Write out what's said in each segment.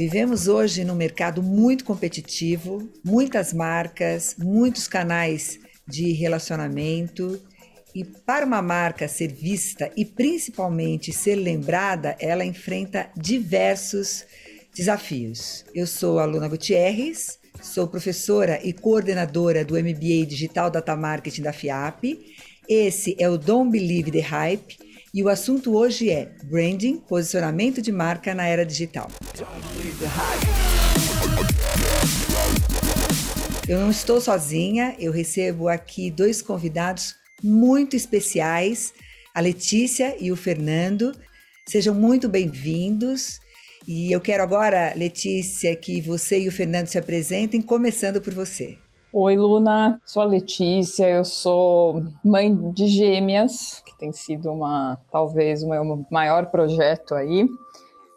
Vivemos hoje num mercado muito competitivo, muitas marcas, muitos canais de relacionamento. E para uma marca ser vista e principalmente ser lembrada, ela enfrenta diversos desafios. Eu sou a Luna Gutierrez, sou professora e coordenadora do MBA Digital Data Marketing da FIAP. Esse é o Don't Believe the Hype e o assunto hoje é branding, posicionamento de marca na era digital. Eu não estou sozinha, eu recebo aqui dois convidados muito especiais, a Letícia e o Fernando. Sejam muito bem-vindos. E eu quero agora, Letícia, que você e o Fernando se apresentem, começando por você. Oi, Luna. Sou a Letícia, eu sou mãe de gêmeas, tem sido uma talvez o meu maior projeto aí.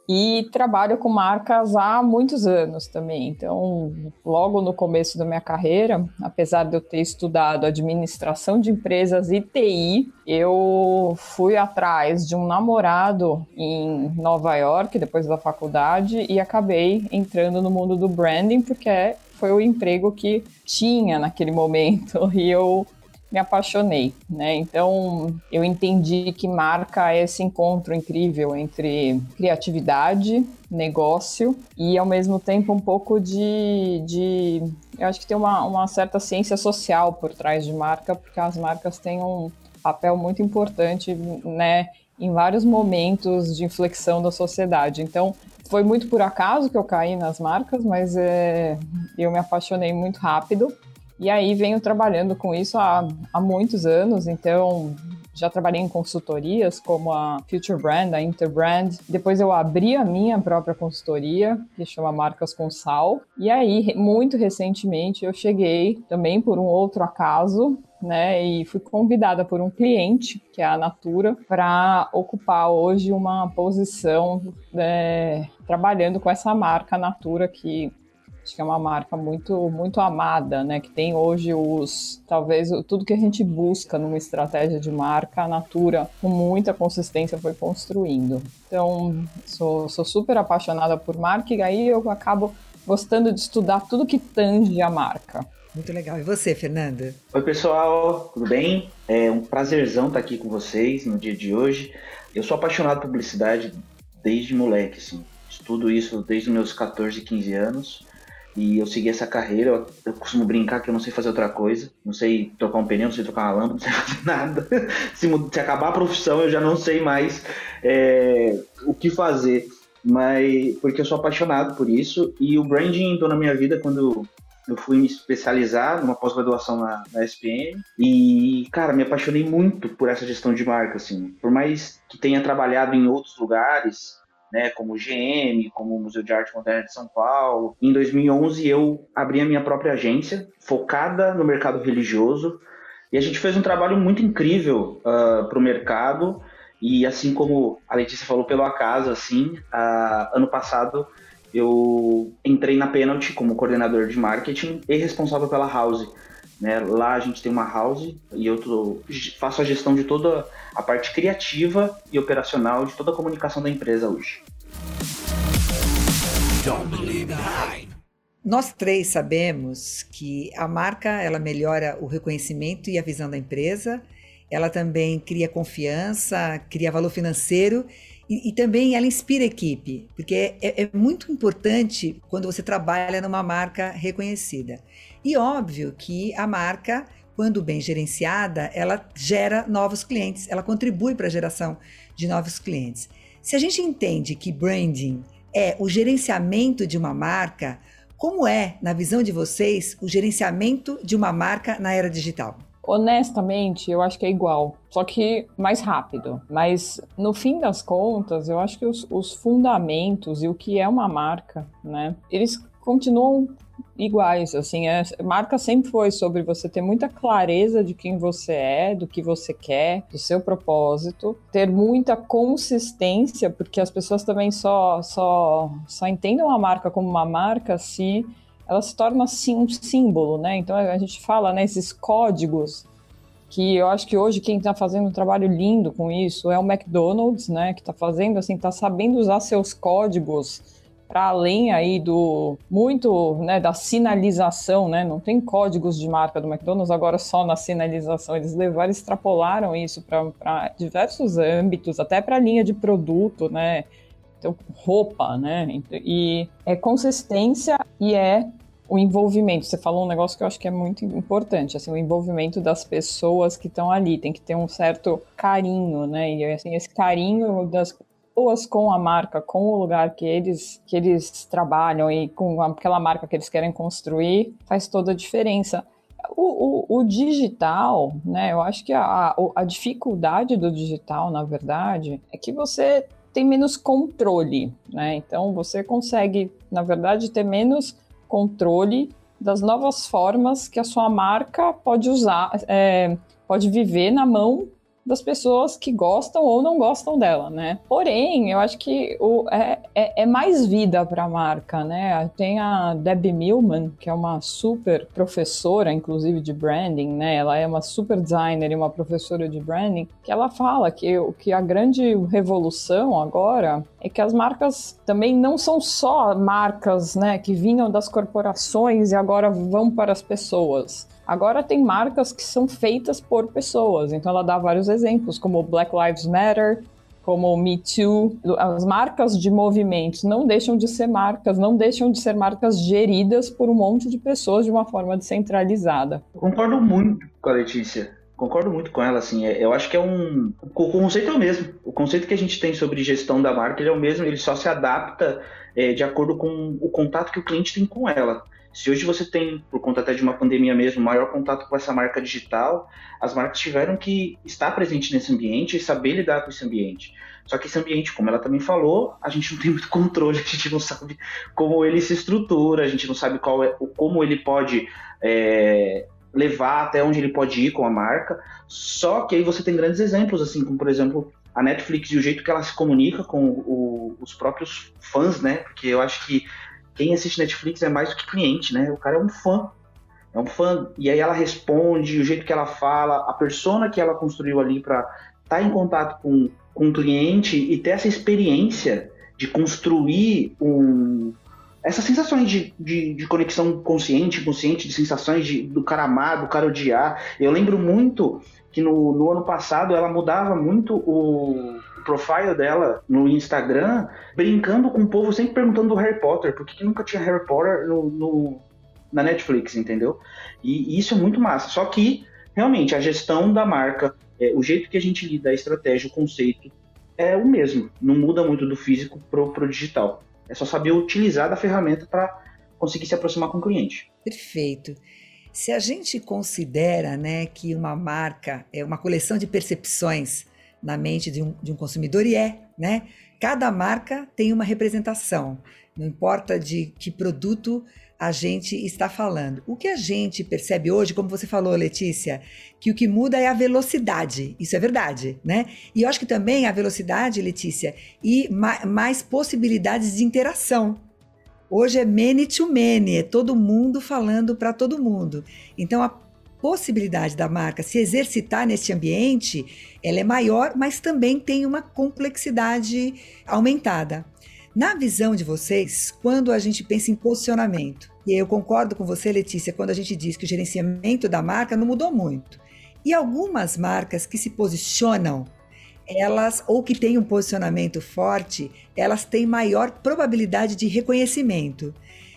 E trabalho com marcas há muitos anos também. Então, logo no começo da minha carreira, apesar de eu ter estudado administração de empresas e TI, eu fui atrás de um namorado em Nova York, depois da faculdade, e acabei entrando no mundo do branding, porque foi o emprego que tinha naquele momento e eu me apaixonei, né? Então eu entendi que marca é esse encontro incrível entre criatividade, negócio e ao mesmo tempo um pouco de, de eu acho que tem uma, uma certa ciência social por trás de marca, porque as marcas têm um papel muito importante, né? Em vários momentos de inflexão da sociedade. Então, foi muito por acaso que eu caí nas marcas, mas é, eu me apaixonei muito rápido. E aí venho trabalhando com isso há, há muitos anos, então já trabalhei em consultorias como a Future Brand, a Interbrand. Depois eu abri a minha própria consultoria, que chama Marcas com Sal. E aí, muito recentemente, eu cheguei também por um outro acaso né? E fui convidada por um cliente, que é a Natura, para ocupar hoje uma posição é, trabalhando com essa marca Natura que acho que é uma marca muito muito amada, né? Que tem hoje os talvez tudo que a gente busca numa estratégia de marca, a Natura com muita consistência foi construindo. Então sou, sou super apaixonada por marca e aí eu acabo gostando de estudar tudo que tange a marca. Muito legal. E você, Fernanda? Oi, pessoal, tudo bem? É um prazerzão estar aqui com vocês no dia de hoje. Eu sou apaixonado por publicidade desde moleque, assim. Estudo isso desde os meus 14, 15 anos. E eu segui essa carreira. Eu, eu, costumo brincar que eu não sei fazer outra coisa. Não sei trocar um pneu, não sei trocar uma lâmpada, não sei fazer nada. se, se, acabar a profissão, eu já não sei mais é, o que fazer. Mas porque eu sou apaixonado por isso. E o branding entrou na minha vida quando eu fui me especializar numa pós-graduação na, na SPM e, cara, me apaixonei muito por essa gestão de marca, assim. Por mais que tenha trabalhado em outros lugares, né, como GM, como Museu de Arte Moderna de São Paulo, em 2011 eu abri a minha própria agência, focada no mercado religioso, e a gente fez um trabalho muito incrível uh, ah, para o mercado, e assim como a Letícia falou pelo acaso, assim, uh, ano passado eu entrei na Penalty como coordenador de marketing e responsável pela House. Né? Lá a gente tem uma house e eu tô, faço a gestão de toda a parte criativa e operacional de toda a comunicação da empresa hoje. Nós três sabemos que a marca ela melhora o reconhecimento e a visão da empresa, ela também cria confiança, cria valor financeiro e, e, também ela inspira a equipe, porque é, é, é, muito importante quando você trabalha numa marca reconhecida. E óbvio que a marca, quando bem gerenciada, ela gera novos clientes, ela contribui para a geração de novos clientes. Se a gente entende que branding é o gerenciamento de uma marca, como é, na visão de vocês, o gerenciamento de uma marca na era digital? Honestamente, eu acho que é igual, só que mais rápido. Mas no fim das contas, eu acho que os, os fundamentos e o que é uma marca, né, eles continuam iguais, assim, é, marca sempre foi sobre você ter muita clareza de quem você é, do que você quer, do seu propósito, ter muita consistência, porque as pessoas também só só só entendem a marca como uma marca se ela se torna assim um símbolo, né? Então a gente fala, né, esses códigos que eu acho que hoje quem está fazendo um trabalho lindo com isso é o McDonald's, né, que está fazendo assim, está sabendo usar seus códigos para além aí do muito, né, da sinalização, né? Não tem códigos de marca do McDonald's agora só na sinalização. Eles levaram, extrapolaram isso para diversos âmbitos, até para a linha de produto, né? Então, roupa, né? E é consistência e é o envolvimento. Você falou um negócio que eu acho que é muito importante, assim, o envolvimento das pessoas que estão ali. Tem que ter um certo carinho, né? E assim, esse carinho das pessoas com a marca, com o lugar que eles, que eles trabalham e com aquela marca que eles querem construir, faz toda a diferença. O, o, o digital, né? Eu acho que a, a dificuldade do digital, na verdade, é que você tem menos controle, né? Então você consegue, na verdade, ter menos controle das novas formas que a sua marca pode usar, é, pode viver na mão das pessoas que gostam ou não gostam dela, né? Porém, eu acho que o, é, é, é mais vida para a marca, né? Tem a Debbie Millman, que é uma super professora, inclusive de branding, né? Ela é uma super designer e uma professora de branding, que ela fala que, que a grande revolução agora é que as marcas também não são só marcas, né, que vinham das corporações e agora vão para as pessoas. Agora tem marcas que são feitas por pessoas, então ela dá vários exemplos, como Black Lives Matter, como Me Too. As marcas de movimentos não deixam de ser marcas, não deixam de ser marcas geridas por um monte de pessoas de uma forma descentralizada. Concordo muito com a Letícia. Concordo muito com ela, assim. É, eu acho que é um. O conceito é o mesmo. O conceito que a gente tem sobre gestão da marca ele é o mesmo, ele só se adapta é, de acordo com o contato que o cliente tem com ela. Se hoje você tem, por conta até de uma pandemia mesmo, maior contato com essa marca digital, as marcas tiveram que estar presente nesse ambiente e saber lidar com esse ambiente. Só que esse ambiente, como ela também falou, a gente não tem muito controle, a gente não sabe como ele se estrutura, a gente não sabe qual é, como ele pode é, levar até onde ele pode ir com a marca. Só que aí você tem grandes exemplos, assim, como por exemplo a Netflix e o jeito que ela se comunica com o, os próprios fãs, né? Porque eu acho que quem assiste Netflix é mais do que cliente, né? O cara é um fã. É um fã. E aí ela responde, o jeito que ela fala, a persona que ela construiu ali para estar tá em contato com, com o cliente e ter essa experiência de construir um, essas sensações de, de, de, conexão consciente, inconsciente, de sensações de, do cara amar, do cara odiar. Eu lembro muito que no, no ano passado ela mudava muito o, profile dela no Instagram, brincando com o povo, sempre perguntando do Harry Potter, por que, que nunca tinha Harry Potter no, no, na Netflix, entendeu? E, e, isso é muito massa. Só que, realmente, a gestão da marca, é, o jeito que a gente lida, a estratégia, o conceito, é o mesmo. Não muda muito do físico pro, pro digital. É só saber utilizar da ferramenta para conseguir se aproximar com o cliente. Perfeito. Se a gente considera né, que uma marca é uma coleção de percepções na mente de um, de um consumidor e é, né? Cada marca tem uma representação, não importa de que produto a gente está falando. O que a gente percebe hoje, como você falou, Letícia, que o que muda é a velocidade. Isso é verdade, né? E eu acho que também a velocidade, Letícia, e ma mais possibilidades de interação. Hoje é many to many, é todo mundo falando para todo mundo. Então a possibilidade da marca se exercitar neste ambiente, ela é maior, mas também tem uma complexidade aumentada. Na visão de vocês, quando a gente pensa em posicionamento, e eu concordo com você, Letícia, quando a gente diz que o gerenciamento da marca não mudou muito. E algumas marcas que se posicionam, elas ou que têm um posicionamento forte, elas têm maior probabilidade de reconhecimento.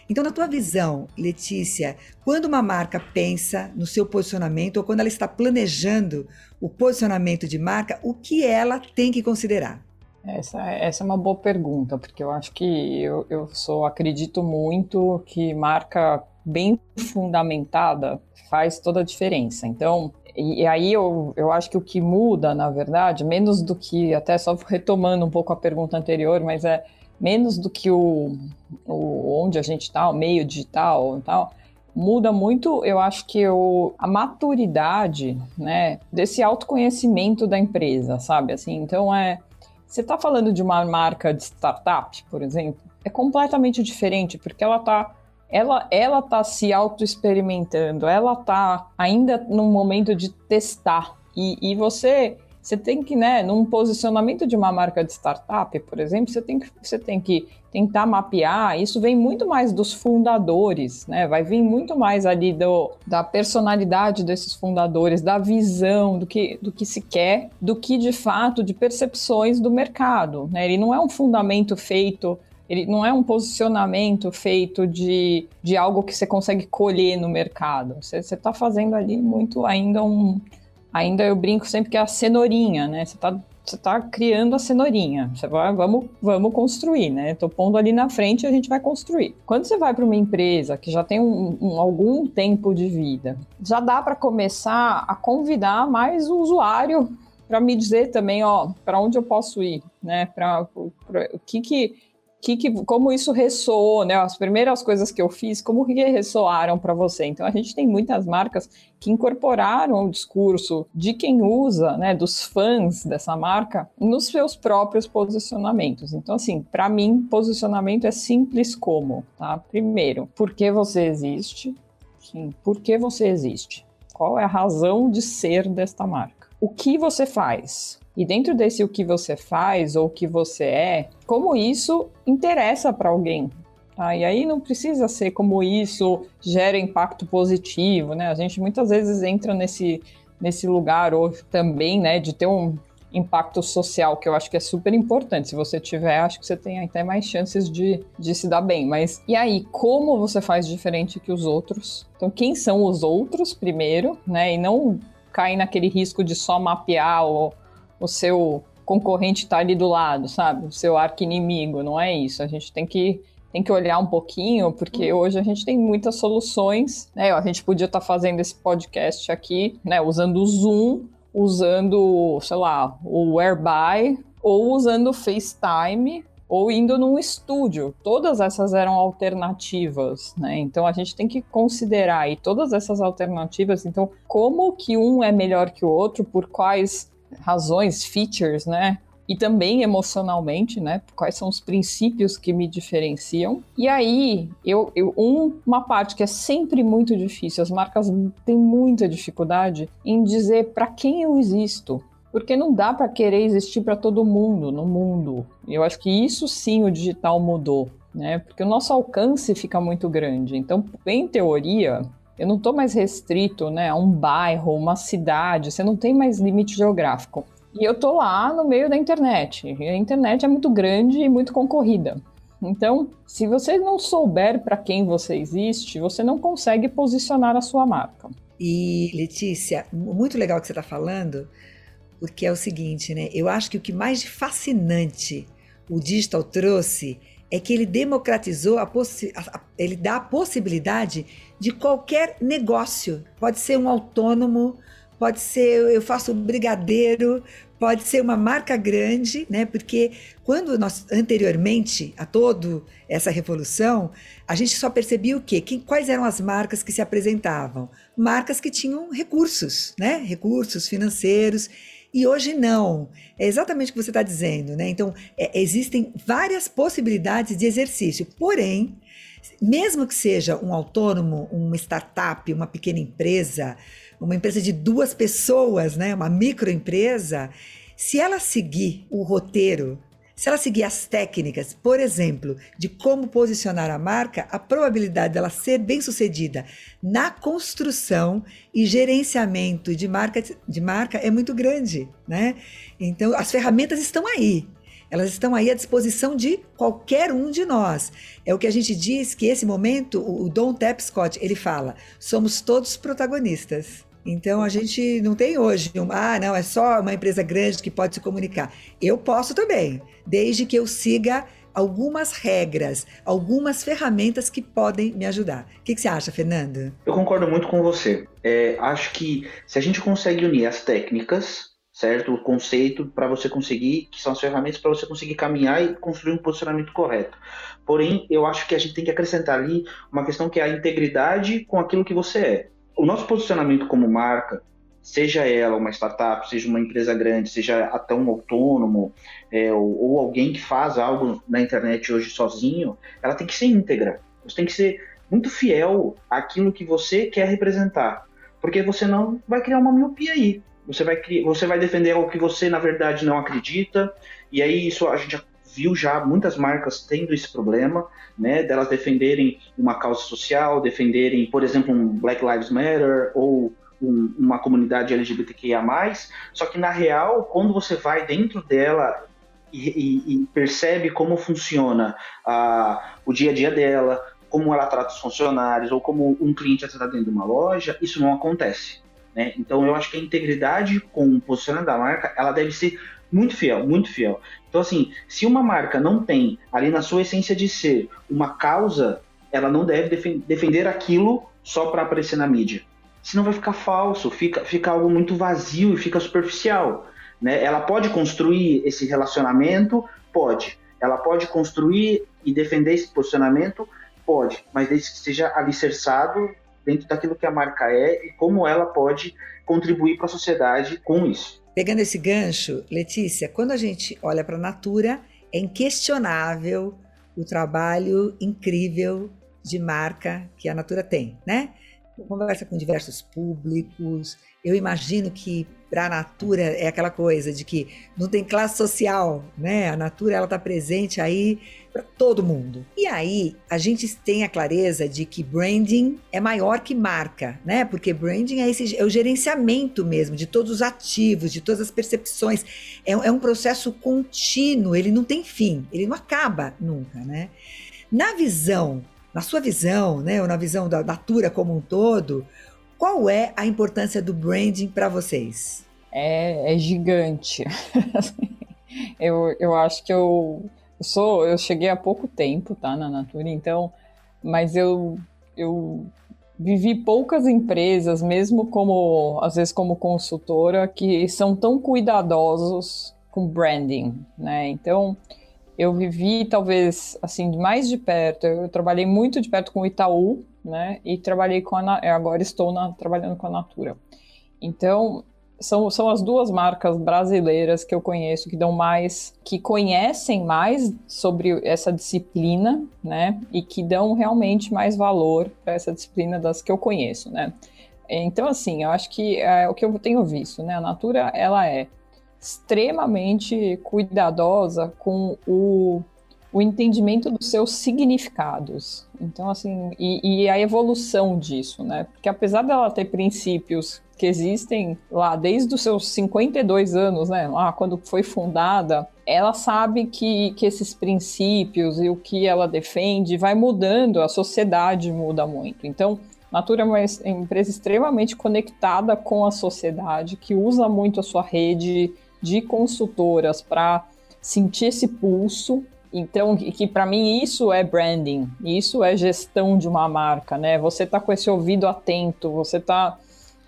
Então, na tua visão, Letícia, quando uma marca pensa no seu posicionamento ou quando ela está planejando o posicionamento de marca, o que ela tem que considerar? Essa, essa é uma boa pergunta, porque eu acho que eu, eu sou, acredito muito que marca bem fundamentada faz toda a diferença. Então, e, e, aí eu, eu acho que o que muda, na verdade, menos do que, até só retomando um pouco a pergunta anterior, mas é menos do que o, o onde a gente está, o meio digital e tal, muda muito, eu acho que o, a maturidade, né, desse autoconhecimento da empresa, sabe? Assim, então é, você está falando de uma marca de startup, por exemplo, é completamente diferente porque ela está ela ela está se auto experimentando, ela está ainda no momento de testar e, e você você tem que, né, num posicionamento de uma marca de startup, por exemplo, você tem que, você tem que tentar mapear. Isso vem muito mais dos fundadores, né? Vai vir muito mais ali do, da personalidade desses fundadores, da visão do que, do que se quer, do que de fato de percepções do mercado. Né? Ele não é um fundamento feito ele não é um posicionamento feito de, de algo que você consegue colher no mercado. Você está fazendo ali muito ainda um, ainda eu brinco sempre que é a cenourinha, né? Você tá, você tá criando a cenourinha. Você vai, vamos, vamos construir, né? Tô pondo ali na frente e a gente vai construir. Quando você vai para uma empresa que já tem um, um, algum tempo de vida, já dá para começar a convidar mais o usuário para me dizer também, ó, para onde eu posso ir, né? Para o que que que, que, como isso ressoou, né? As primeiras coisas que eu fiz, como que ressoaram para você? Então a gente tem muitas marcas que incorporaram o discurso de quem usa, né, dos fãs dessa marca, nos seus próprios posicionamentos. Então assim, para mim, posicionamento é simples como, tá? Primeiro, por que você existe? Sim, por que você existe? Qual é a razão de ser desta marca? O que você faz? E dentro desse o que você faz ou o que você é, como isso interessa para alguém. Tá? E aí não precisa ser como isso gera impacto positivo, né? A gente muitas vezes entra nesse, nesse lugar ou também, né, de ter um impacto social, que eu acho que é super importante. Se você tiver, acho que você tem até mais chances de, de se dar bem. Mas e aí, como você faz diferente que os outros? Então, quem são os outros primeiro, né? E não cair naquele risco de só mapear ou o seu concorrente está ali do lado, sabe? O seu arqui-inimigo, não é isso. A gente tem que tem que olhar um pouquinho, porque uhum. hoje a gente tem muitas soluções, né? A gente podia estar tá fazendo esse podcast aqui, né, usando o Zoom, usando, sei lá, o Whereby, ou usando o FaceTime, ou indo num estúdio. Todas essas eram alternativas, né? Então a gente tem que considerar aí todas essas alternativas. Então, como que um é melhor que o outro, por quais razões, features, né? E também emocionalmente, né? Quais são os princípios que me diferenciam. E aí, eu, eu um, uma parte que é sempre muito difícil, as marcas têm muita dificuldade em dizer para quem eu existo. Porque não dá para querer existir para todo mundo no mundo. Eu acho que isso sim o digital mudou, né? Porque o nosso alcance fica muito grande. Então, em teoria, eu não estou mais restrito né, a um bairro, uma cidade, você não tem mais limite geográfico. E eu estou lá no meio da internet. E a internet é muito grande e muito concorrida. Então, se você não souber para quem você existe, você não consegue posicionar a sua marca. E, Letícia, muito legal que você está falando, porque é o seguinte, né? Eu acho que o que mais fascinante o digital trouxe é que ele democratizou a, ele dá a possibilidade de qualquer negócio. Pode ser um autônomo, pode ser eu faço brigadeiro, pode ser uma marca grande, né? Porque quando nós anteriormente a toda essa revolução, a gente só percebia o quê? Quais eram as marcas que se apresentavam? Marcas que tinham recursos, né? Recursos financeiros. E hoje não. É exatamente o que você está dizendo, né? Então, é, existem várias possibilidades de exercício. Porém, mesmo que seja um autônomo, uma startup, uma pequena empresa, uma empresa de duas pessoas, né, uma microempresa, se ela seguir o roteiro, se ela seguir as técnicas, por exemplo, de como posicionar a marca, a probabilidade dela ser bem sucedida na construção e gerenciamento de marca, de marca é muito grande, né? Então, as ferramentas estão aí. Elas estão aí à disposição de qualquer um de nós. É o que a gente diz que esse momento, o Don Tapscott, ele fala, somos todos protagonistas. Então a gente não tem hoje, um, ah, não, é só uma empresa grande que pode se comunicar. Eu posso também, desde que eu siga algumas regras, algumas ferramentas que podem me ajudar. O que, que você acha, Fernando? Eu concordo muito com você. É, acho que se a gente consegue unir as técnicas certo? O conceito para você conseguir, que são as ferramentas para você conseguir caminhar e construir um posicionamento correto. Porém, eu acho que a gente tem que acrescentar ali uma questão que é a integridade com aquilo que você é. O nosso posicionamento como marca, seja ela uma startup, seja uma empresa grande, seja até um autônomo, é, ou, ou alguém que faz algo na internet hoje sozinho, ela tem que ser íntegra. Você tem que ser muito fiel àquilo que você quer representar. Porque você não vai criar uma miopia aí. Você vai, você vai defender algo que você, na verdade, não acredita. E aí, isso a gente viu já muitas marcas tendo esse problema, né? Delas defenderem uma causa social, defenderem, por exemplo, um Black Lives Matter ou um, uma comunidade LGBTQIA+, só que na real, quando você vai dentro dela e, e, e percebe como funciona a, o dia a dia dela, como ela trata os funcionários ou como um cliente está dentro de uma loja, isso não acontece. Né? Então eu acho que a integridade com o posicionamento da marca, ela deve ser muito fiel, muito fiel. Então assim, se uma marca não tem ali na sua essência de ser uma causa, ela não deve defender aquilo só para aparecer na mídia senão vai ficar falso, fica, fica algo muito vazio e fica superficial. Né? Ela pode construir esse relacionamento? Pode. Ela pode construir e defender esse posicionamento? Pode, mas desde que seja alicerçado dentro daquilo que a marca é e como ela pode contribuir para a sociedade com isso. Pegando esse gancho, Letícia, quando a gente olha para a Natura, é inquestionável o trabalho incrível de marca que a Natura tem, né? Conversa com diversos públicos. Eu imagino que para a Natura é aquela coisa de que não tem classe social, né? A Natura ela está presente aí para todo mundo. E aí a gente tem a clareza de que branding é maior que marca, né? Porque branding é, esse, é o gerenciamento mesmo de todos os ativos, de todas as percepções. É, é um processo contínuo, ele não tem fim, ele não acaba nunca, né? Na visão na sua visão, né, ou na visão da Natura como um todo, qual é a importância do branding para vocês? É, é gigante. eu, eu acho que eu, eu, sou, eu cheguei há pouco tempo, tá, na Natura, então, mas eu, eu vivi poucas empresas, mesmo como às vezes como consultora, que são tão cuidadosos com branding, né? Então, eu vivi talvez assim mais de perto. Eu trabalhei muito de perto com o Itaú, né? E trabalhei com a agora estou na, trabalhando com a Natura. Então são, são as duas marcas brasileiras que eu conheço que dão mais, que conhecem mais sobre essa disciplina, né? E que dão realmente mais valor para essa disciplina das que eu conheço, né? Então, assim, eu acho que é o que eu tenho visto, né? A Natura, ela é extremamente cuidadosa com o, o entendimento dos seus significados. Então, assim, e, e, a evolução disso, né? Porque apesar dela ter princípios que existem lá desde os seus 52 anos, né? Lá quando foi fundada, ela sabe que, que esses princípios e o que ela defende vai mudando, a sociedade muda muito. Então, Natura é uma empresa extremamente conectada com a sociedade, que usa muito a sua rede de consultoras para sentir esse pulso. Então, que para mim isso é branding, isso é gestão de uma marca, né? Você tá com esse ouvido atento, você tá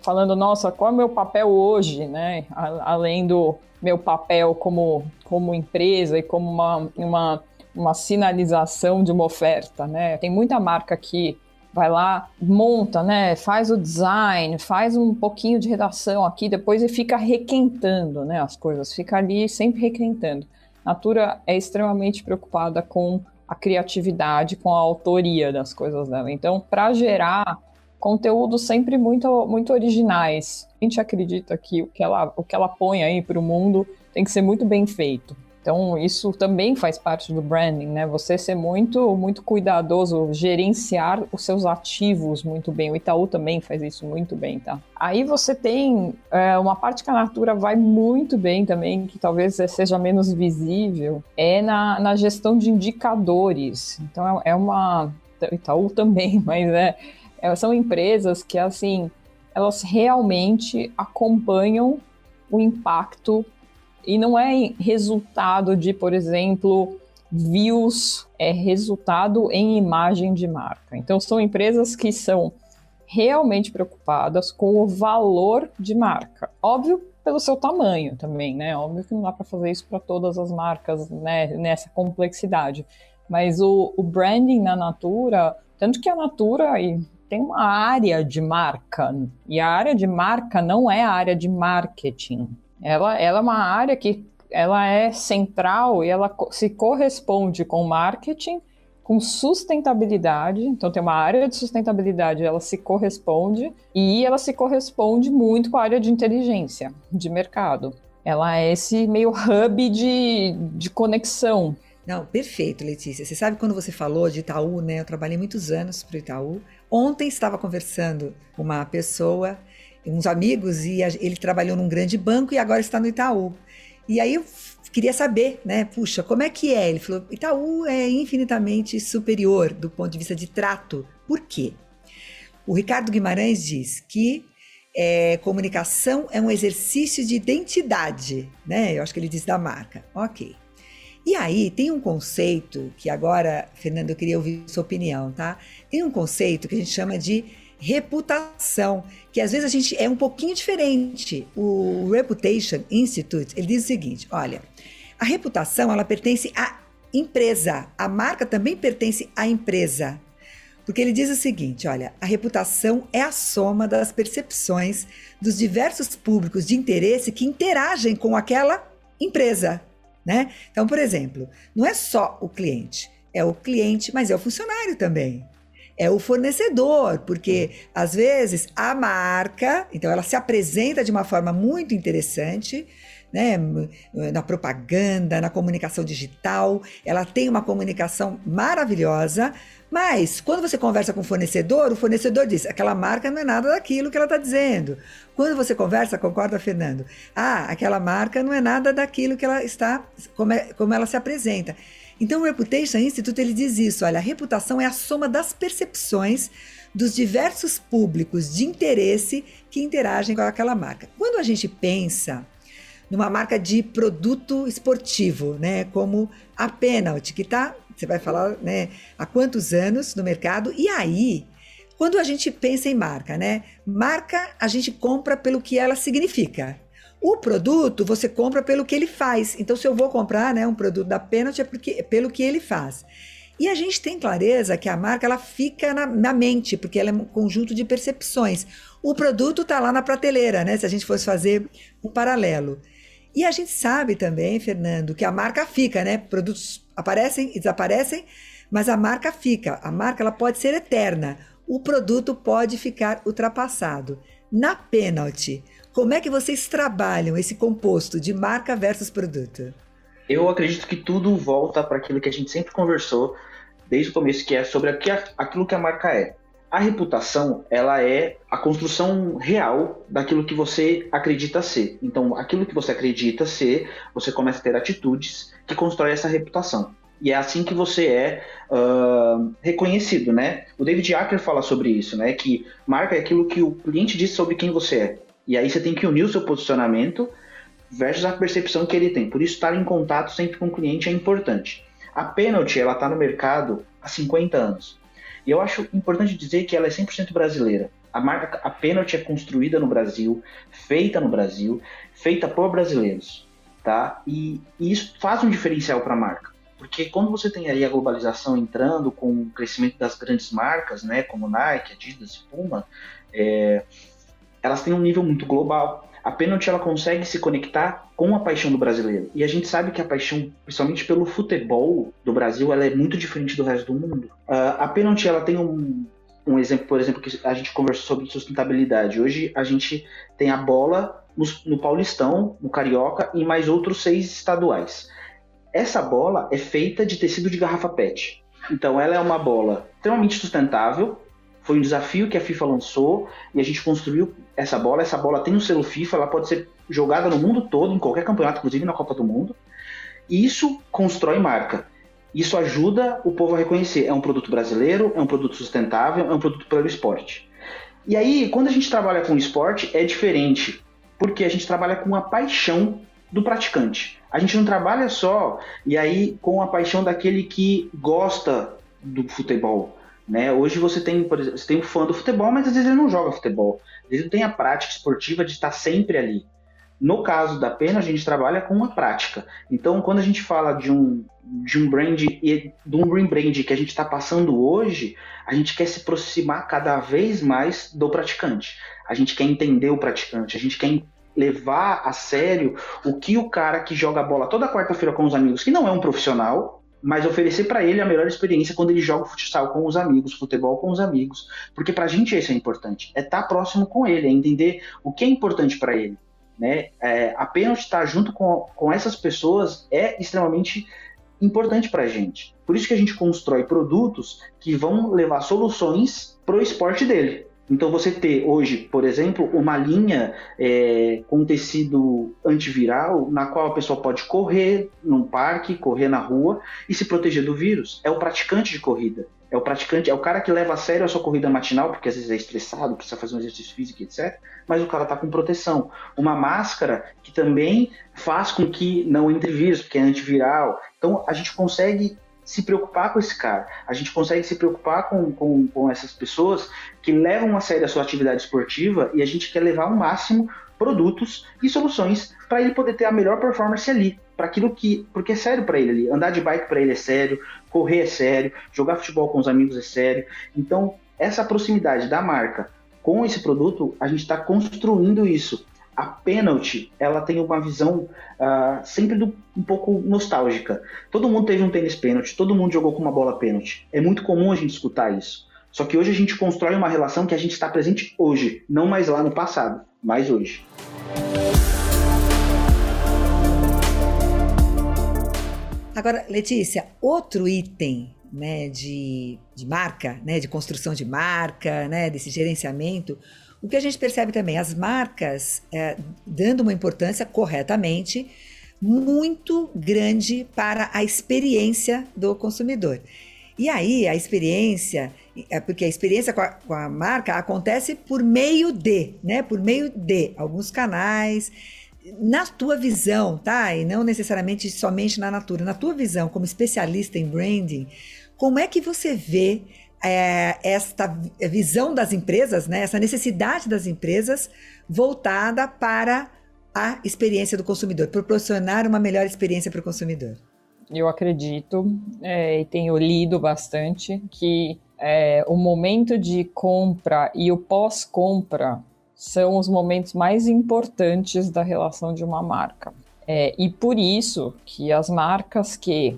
falando, nossa, qual é o meu papel hoje, né? Além do meu papel como, como empresa e como uma, uma, uma sinalização de uma oferta, né? Tem muita marca que vai lá, monta, né, faz o design, faz um pouquinho de redação aqui, depois e fica requentando, né, as coisas, fica ali sempre requentando. Natura é extremamente preocupada com a criatividade, com a autoria das coisas dela. Então, para gerar conteúdos sempre muito, muito originais, a gente acredita que o que ela, o que ela põe aí para o mundo tem que ser muito bem feito. Então, isso também faz parte do branding, né? Você ser muito, muito cuidadoso, gerenciar os seus ativos muito bem. O Itaú também faz isso muito bem, tá? Aí você tem é, uma parte que a Natura vai muito bem também, que talvez seja menos visível, é na, na gestão de indicadores. Então, é, é uma. Itaú também, mas é, é, são empresas que, assim, elas realmente acompanham o impacto e não é resultado de, por exemplo, views, é resultado em imagem de marca. Então, são empresas que são realmente preocupadas com o valor de marca. Óbvio, pelo seu tamanho também, né? Óbvio que não dá para fazer isso para todas as marcas, né? Nessa complexidade. Mas o, o branding na Natura, tanto que a Natura tem uma área de marca, e a área de marca não é a área de marketing. Ela, ela é uma área que ela é central e ela se corresponde com marketing, com sustentabilidade. Então tem uma área de sustentabilidade, ela se corresponde e ela se corresponde muito com a área de inteligência de mercado. Ela é esse meio hub de, de conexão. Não, perfeito, Letícia. Você sabe quando você falou de Itaú, né? Eu trabalhei muitos anos para o Itaú. Ontem estava conversando com uma pessoa, uns amigos, e ele trabalhou num grande banco e agora está no Itaú. E aí eu queria saber, né? Puxa, como é que é? Ele falou: Itaú é infinitamente superior do ponto de vista de trato. Por quê? O Ricardo Guimarães diz que é, comunicação é um exercício de identidade, né? Eu acho que ele diz da marca. Ok. E aí tem um conceito que agora, Fernando, eu queria ouvir sua opinião, tá? Tem um conceito que a gente chama de reputação, que às vezes a gente é um pouquinho diferente. O Reputation Institute, ele diz o seguinte, olha, a reputação, ela pertence à empresa, a marca também pertence à empresa. Porque ele diz o seguinte, olha, a reputação é a soma das percepções dos diversos públicos de interesse que interagem com aquela empresa, né? Então, por exemplo, não é só o cliente, é o cliente, mas é o funcionário também é o fornecedor, porque às vezes a marca, então ela se apresenta de uma forma muito interessante, né, na propaganda, na comunicação digital, ela tem uma comunicação maravilhosa, mas quando você conversa com o fornecedor, o fornecedor diz: aquela marca não é nada daquilo que ela está dizendo. Quando você conversa, concorda, Fernando? Ah, aquela marca não é nada daquilo que ela está, como, é, como ela se apresenta. Então, o Reputation Institute ele diz isso: olha, a reputação é a soma das percepções dos diversos públicos de interesse que interagem com aquela marca. Quando a gente pensa numa marca de produto esportivo, né, como a Penalty, que tá, você vai falar, né, há quantos anos no mercado? E aí, quando a gente pensa em marca, né, marca a gente compra pelo que ela significa. O produto você compra pelo que ele faz. Então, se eu vou comprar né, um produto da Penalty, é porque, pelo que ele faz. E a gente tem clareza que a marca ela fica na, na mente, porque ela é um conjunto de percepções. O produto está lá na prateleira, né? Se a gente fosse fazer um paralelo. E a gente sabe também, Fernando, que a marca fica, né? Produtos aparecem e desaparecem, mas a marca fica. A marca ela pode ser eterna. O produto pode ficar ultrapassado. Na Penalty, como é que vocês trabalham esse composto de marca versus produto? Eu acredito que tudo volta para aquilo que a gente sempre conversou desde o começo, que é sobre aquilo que a marca é. A reputação, ela é a construção real daquilo que você acredita ser. Então, aquilo que você acredita ser, você começa a ter atitudes que constroem essa reputação. E é assim que você é uh, reconhecido, né? O David Acker fala sobre isso, né? Que marca é aquilo que o cliente diz sobre quem você é. E aí você tem que unir o seu posicionamento versus a percepção que ele tem. Por isso, estar em contato sempre com o cliente é importante. A Penalty, ela está no mercado há 50 anos. E eu acho importante dizer que ela é 100% brasileira. A marca, a Penalty é construída no Brasil, feita no Brasil, feita por brasileiros, tá? E, e isso faz um diferencial para a marca. Porque quando você tem aí a globalização entrando com o crescimento das grandes marcas, né, como Nike, Adidas Puma, é, elas têm um nível muito global. A Penalty ela consegue se conectar com a paixão do brasileiro. E a gente sabe que a paixão, principalmente pelo futebol do Brasil, ela é muito diferente do resto do mundo. Uh, a Penalty ela tem um, um exemplo, por exemplo, que a gente conversou sobre sustentabilidade. Hoje a gente tem a bola no, no Paulistão, no Carioca e mais outros seis estaduais. Essa bola é feita de tecido de garrafa PET. Então ela é uma bola extremamente sustentável, foi um desafio que a FIFA lançou e a gente construiu essa bola. Essa bola tem um selo FIFA, ela pode ser jogada no mundo todo, em qualquer campeonato, inclusive na Copa do Mundo. E isso constrói marca. Isso ajuda o povo a reconhecer. É um produto brasileiro, é um produto sustentável, é um produto pelo esporte. E aí, quando a gente trabalha com esporte, é diferente, porque a gente trabalha com a paixão do praticante. A gente não trabalha só, e aí, com a paixão daquele que gosta do futebol. Né? Hoje você tem, por exemplo, você tem um fã do futebol, mas às vezes ele não joga futebol. Às vezes não tem a prática esportiva de estar sempre ali. No caso da pena, a gente trabalha com uma prática. Então, quando a gente fala de um, de um brand e de um brand que a gente está passando hoje, a gente quer se aproximar cada vez mais do praticante. A gente quer entender o praticante, a gente quer levar a sério o que o cara que joga bola toda quarta-feira com os amigos, que não é um profissional, mas oferecer para ele a melhor experiência quando ele joga futsal com os amigos, futebol com os amigos, porque para a gente isso é importante, é estar tá próximo com ele, é entender o que é importante para ele. Né? É, apenas estar junto com, com essas pessoas é extremamente importante para a gente. Por isso que a gente constrói produtos que vão levar soluções para o esporte dele. Então, você ter hoje, por exemplo, uma linha é, com tecido antiviral, na qual a pessoa pode correr num parque, correr na rua e se proteger do vírus. É o praticante de corrida. É o praticante, é o cara que leva a sério a sua corrida matinal, porque às vezes é estressado, precisa fazer um exercício físico, etc. Mas o cara está com proteção. Uma máscara que também faz com que não entre vírus, porque é antiviral. Então, a gente consegue se preocupar com esse cara. A gente consegue se preocupar com, com, com essas pessoas que levam a sério a sua atividade esportiva e a gente quer levar ao máximo produtos e soluções para ele poder ter a melhor performance ali, para aquilo que, porque é sério para ele ali, andar de bike para ele é sério, correr é sério, jogar futebol com os amigos é sério. Então, essa proximidade da marca com esse produto, a gente está construindo isso a Penalty ela tem uma visão uh, sempre do, um pouco nostálgica. Todo mundo teve um tênis pênalti, todo mundo jogou com uma bola pênalti. É muito comum a gente escutar isso. Só que hoje a gente constrói uma relação que a gente está presente hoje, não mais lá no passado, mas hoje. Agora, Letícia, outro item né, de, de marca, né, de construção de marca, né, desse gerenciamento, o que a gente percebe também, as marcas é, dando uma importância corretamente muito grande para a experiência do consumidor. E aí, a experiência, é porque a experiência com a, com a, marca acontece por meio de, né? Por meio de alguns canais. Na tua visão, tá? E não necessariamente somente na Natura, na tua visão como especialista em branding, como é que você vê é, esta visão das empresas, né, essa necessidade das empresas voltada para a experiência do consumidor, proporcionar uma melhor experiência para o consumidor. Eu acredito é, e tenho lido bastante que é, o momento de compra e o pós-compra são os momentos mais importantes da relação de uma marca. É, e por isso que as marcas que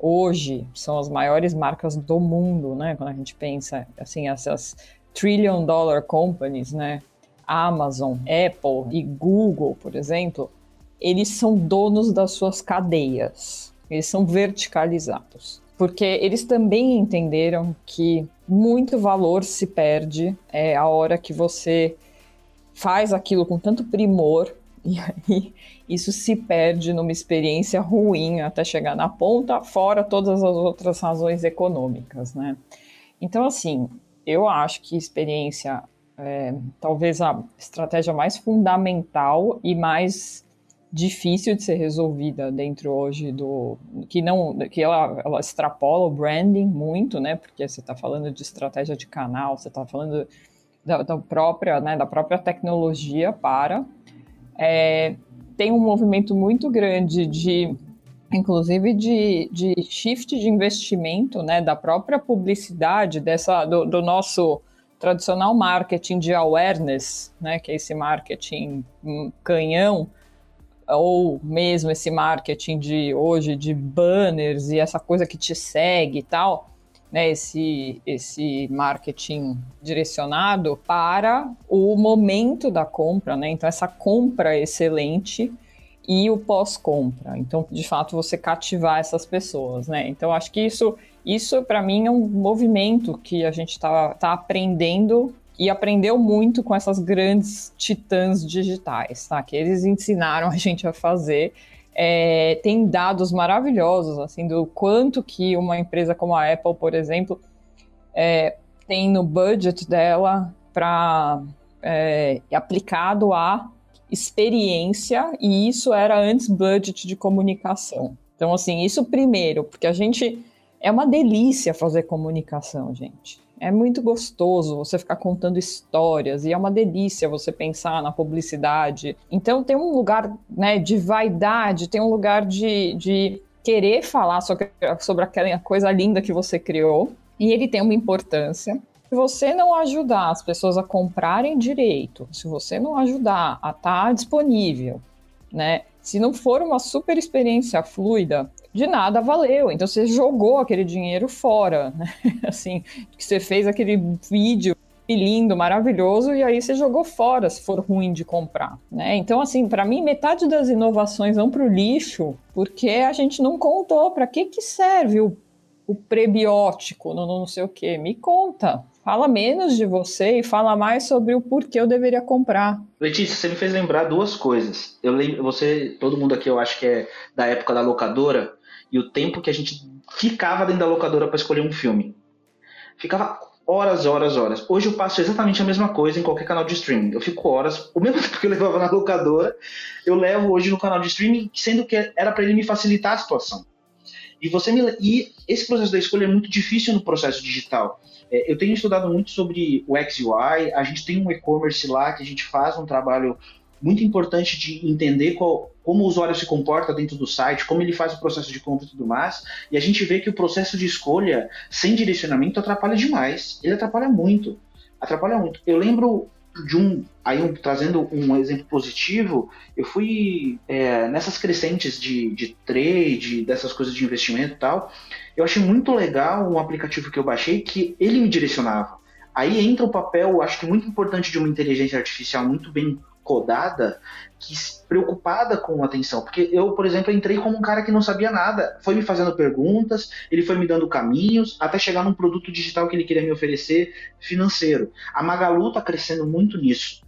hoje são as maiores marcas do mundo, né? Quando a gente pensa assim, essas trillion dollar companies, né? Amazon, Apple e Google, por exemplo, eles são donos das suas cadeias. Eles são verticalizados. Porque eles também entenderam que muito valor se perde é, a hora que você faz aquilo com tanto primor e aí isso se perde numa experiência ruim até chegar na ponta, fora todas as outras razões econômicas, né? Então, assim, eu acho que experiência é talvez a estratégia mais fundamental e mais difícil de ser resolvida dentro hoje do que não que ela, ela extrapola o branding muito, né? Porque você está falando de estratégia de canal, você está falando da, da, própria, né, da própria tecnologia para é, tem um movimento muito grande de, inclusive, de, de shift de investimento, né, da própria publicidade, dessa, do, do nosso tradicional marketing de awareness, né, que é esse marketing canhão, ou mesmo esse marketing de hoje de banners e essa coisa que te segue e tal, né, esse, esse marketing direcionado para o momento da compra, né? Então, essa compra excelente e o pós-compra. Então, de fato, você cativar essas pessoas, né? Então, acho que isso, isso para mim, é um movimento que a gente está tá aprendendo e aprendeu muito com essas grandes titãs digitais, tá? Que eles ensinaram a gente a fazer é, tem dados maravilhosos, assim, do quanto que uma empresa como a Apple, por exemplo, é, tem no budget dela para é, aplicado a experiência, e isso era antes budget de comunicação. Então, assim, isso primeiro, porque a gente. É uma delícia fazer comunicação, gente. É muito gostoso você ficar contando histórias e é uma delícia você pensar na publicidade. Então tem um lugar né, de vaidade, tem um lugar de, de querer falar sobre, sobre aquela coisa linda que você criou. E ele tem uma importância. Se você não ajudar as pessoas a comprarem direito, se você não ajudar a estar tá disponível, né? Se não for uma super experiência fluida, de nada valeu. Então você jogou aquele dinheiro fora, né? Assim, que você fez aquele vídeo lindo, maravilhoso, e aí você jogou fora se for ruim de comprar, né? Então, assim, para mim, metade das inovações vão para o lixo porque a gente não contou para que que serve o, o prebiótico, no não sei o que. Me conta, fala menos de você e fala mais sobre o porquê eu deveria comprar. Letícia, você me fez lembrar duas coisas. Eu lembro, você, todo mundo aqui, eu acho que é da época da locadora e o tempo que a gente ficava dentro da locadora para escolher um filme. Ficava horas, horas, horas. Hoje eu passo exatamente a mesma coisa em qualquer canal de streaming. Eu fico horas, o mesmo tempo que eu levava na locadora, eu levo hoje no canal de streaming, sendo que era para ele me facilitar a situação. E você me, e esse processo da escolha é muito difícil no processo digital. É, eu tenho estudado muito sobre o XUI, a gente tem um e-commerce lá que a gente faz um trabalho muito importante de entender qual, como o usuário se comporta dentro do site, como ele faz o processo de compra e tudo mais, e a gente vê que o processo de escolha sem direcionamento atrapalha demais. Ele atrapalha muito. Atrapalha muito. Eu lembro de um, aí um, trazendo um exemplo positivo, eu fui é, nessas crescentes de, de trade, dessas coisas de investimento e tal, eu achei muito legal um aplicativo que eu baixei que ele me direcionava. Aí entra o papel, acho que muito importante de uma inteligência artificial muito bem codada, que preocupada com atenção. Porque eu, por exemplo, entrei como um cara que não sabia nada, foi me fazendo perguntas, ele foi me dando caminhos, até chegar num produto digital que ele queria me oferecer financeiro. A Magalu está crescendo muito nisso.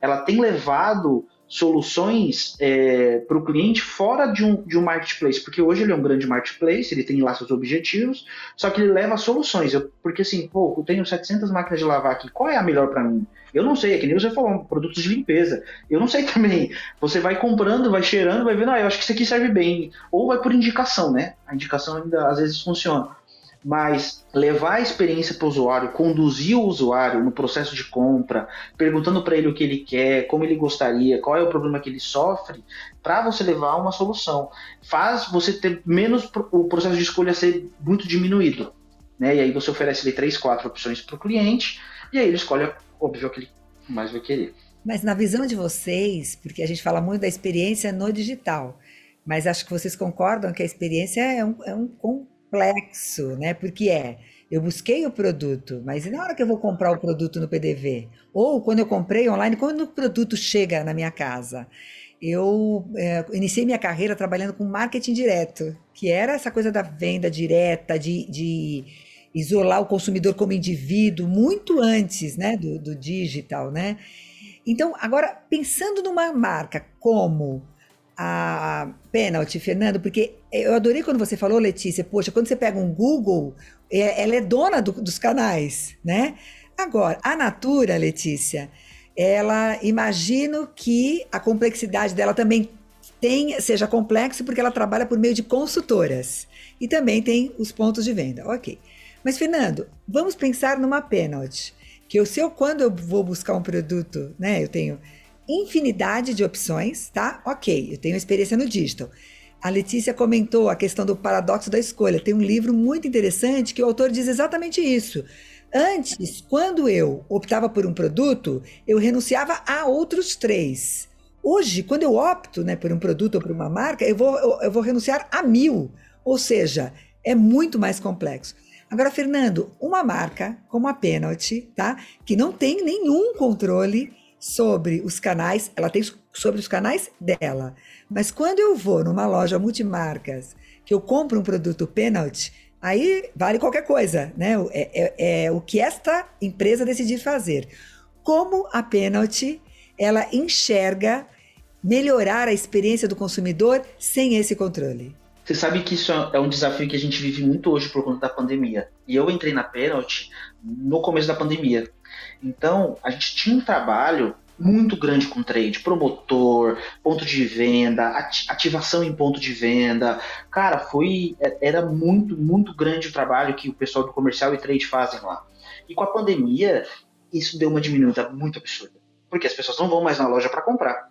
Ela tem levado soluções é, para o cliente fora de um, de um marketplace, porque hoje ele é um grande marketplace, ele tem lá seus objetivos, só que ele leva soluções. Eu, porque assim, pô, eu tenho 700 máquinas de lavar aqui, qual é a melhor para mim? Eu não sei, é que nem você falou, produtos de limpeza. Eu não sei também. Você vai comprando, vai cheirando, vai vendo, ah, eu acho que isso aqui serve bem. Ou vai por indicação, né? A indicação ainda às vezes funciona mas levar a experiência para o usuário, conduzir o usuário no processo de compra, perguntando para ele o que ele quer, como ele gostaria, qual é o problema que ele sofre, para você levar uma solução. Faz você ter menos o processo de escolha ser muito diminuído. Né? E aí você oferece ali três, quatro opções para o cliente, e aí ele escolhe, óbvio, que ele mais vai querer. Mas na visão de vocês, porque a gente fala muito da experiência no digital, mas acho que vocês concordam que a experiência é um, é um complexo, né? Porque é, eu busquei o produto, mas e na hora que eu vou comprar o produto no PDV? Ou quando eu comprei online, quando o produto chega na minha casa? Eu é, iniciei minha carreira trabalhando com marketing direto, que era essa coisa da venda direta, de, de isolar o consumidor como indivíduo, muito antes né, do, do digital, né? Então, agora, pensando numa marca como a Penalty, Fernando, porque eu adorei quando você falou, Letícia, poxa, quando você pega um Google, é, ela é dona do, dos canais, né? Agora, a Natura, Letícia, ela imagino que a complexidade dela também tem, seja complexa porque ela trabalha por meio de consultoras e também tem os pontos de venda. Ok. Mas, Fernando, vamos pensar numa penalty. Que eu sei quando eu vou buscar um produto, né? Eu tenho infinidade de opções, tá? Ok, eu tenho experiência no digital. A Letícia comentou a questão do paradoxo da escolha. Tem um livro muito interessante que o autor diz exatamente isso. Antes, quando eu optava por um produto, eu renunciava a outros três. Hoje, quando eu opto né, por um produto ou por uma marca, eu vou, eu, eu vou renunciar a mil. Ou seja, é muito mais complexo. Agora, Fernando, uma marca como a Penalty, tá? Que não tem nenhum controle sobre os canais, ela tem sobre os canais dela. Mas quando eu vou numa loja multimarcas, que eu compro um produto penalty, aí vale qualquer coisa, né? É, é, é o que esta empresa decidir fazer. Como a penalty, ela enxerga melhorar a experiência do consumidor sem esse controle. Você sabe que isso é um desafio que a gente vive muito hoje por conta da pandemia. E eu entrei na Penalty no começo da pandemia. Então, a gente tinha um trabalho muito grande com trade, promotor, ponto de venda, ativação em ponto de venda. Cara, foi é, era muito, muito grande o trabalho que o pessoal do comercial e trade fazem lá. E com a pandemia, isso deu uma diminuída muito absurda. Porque as pessoas não vão mais na loja para comprar.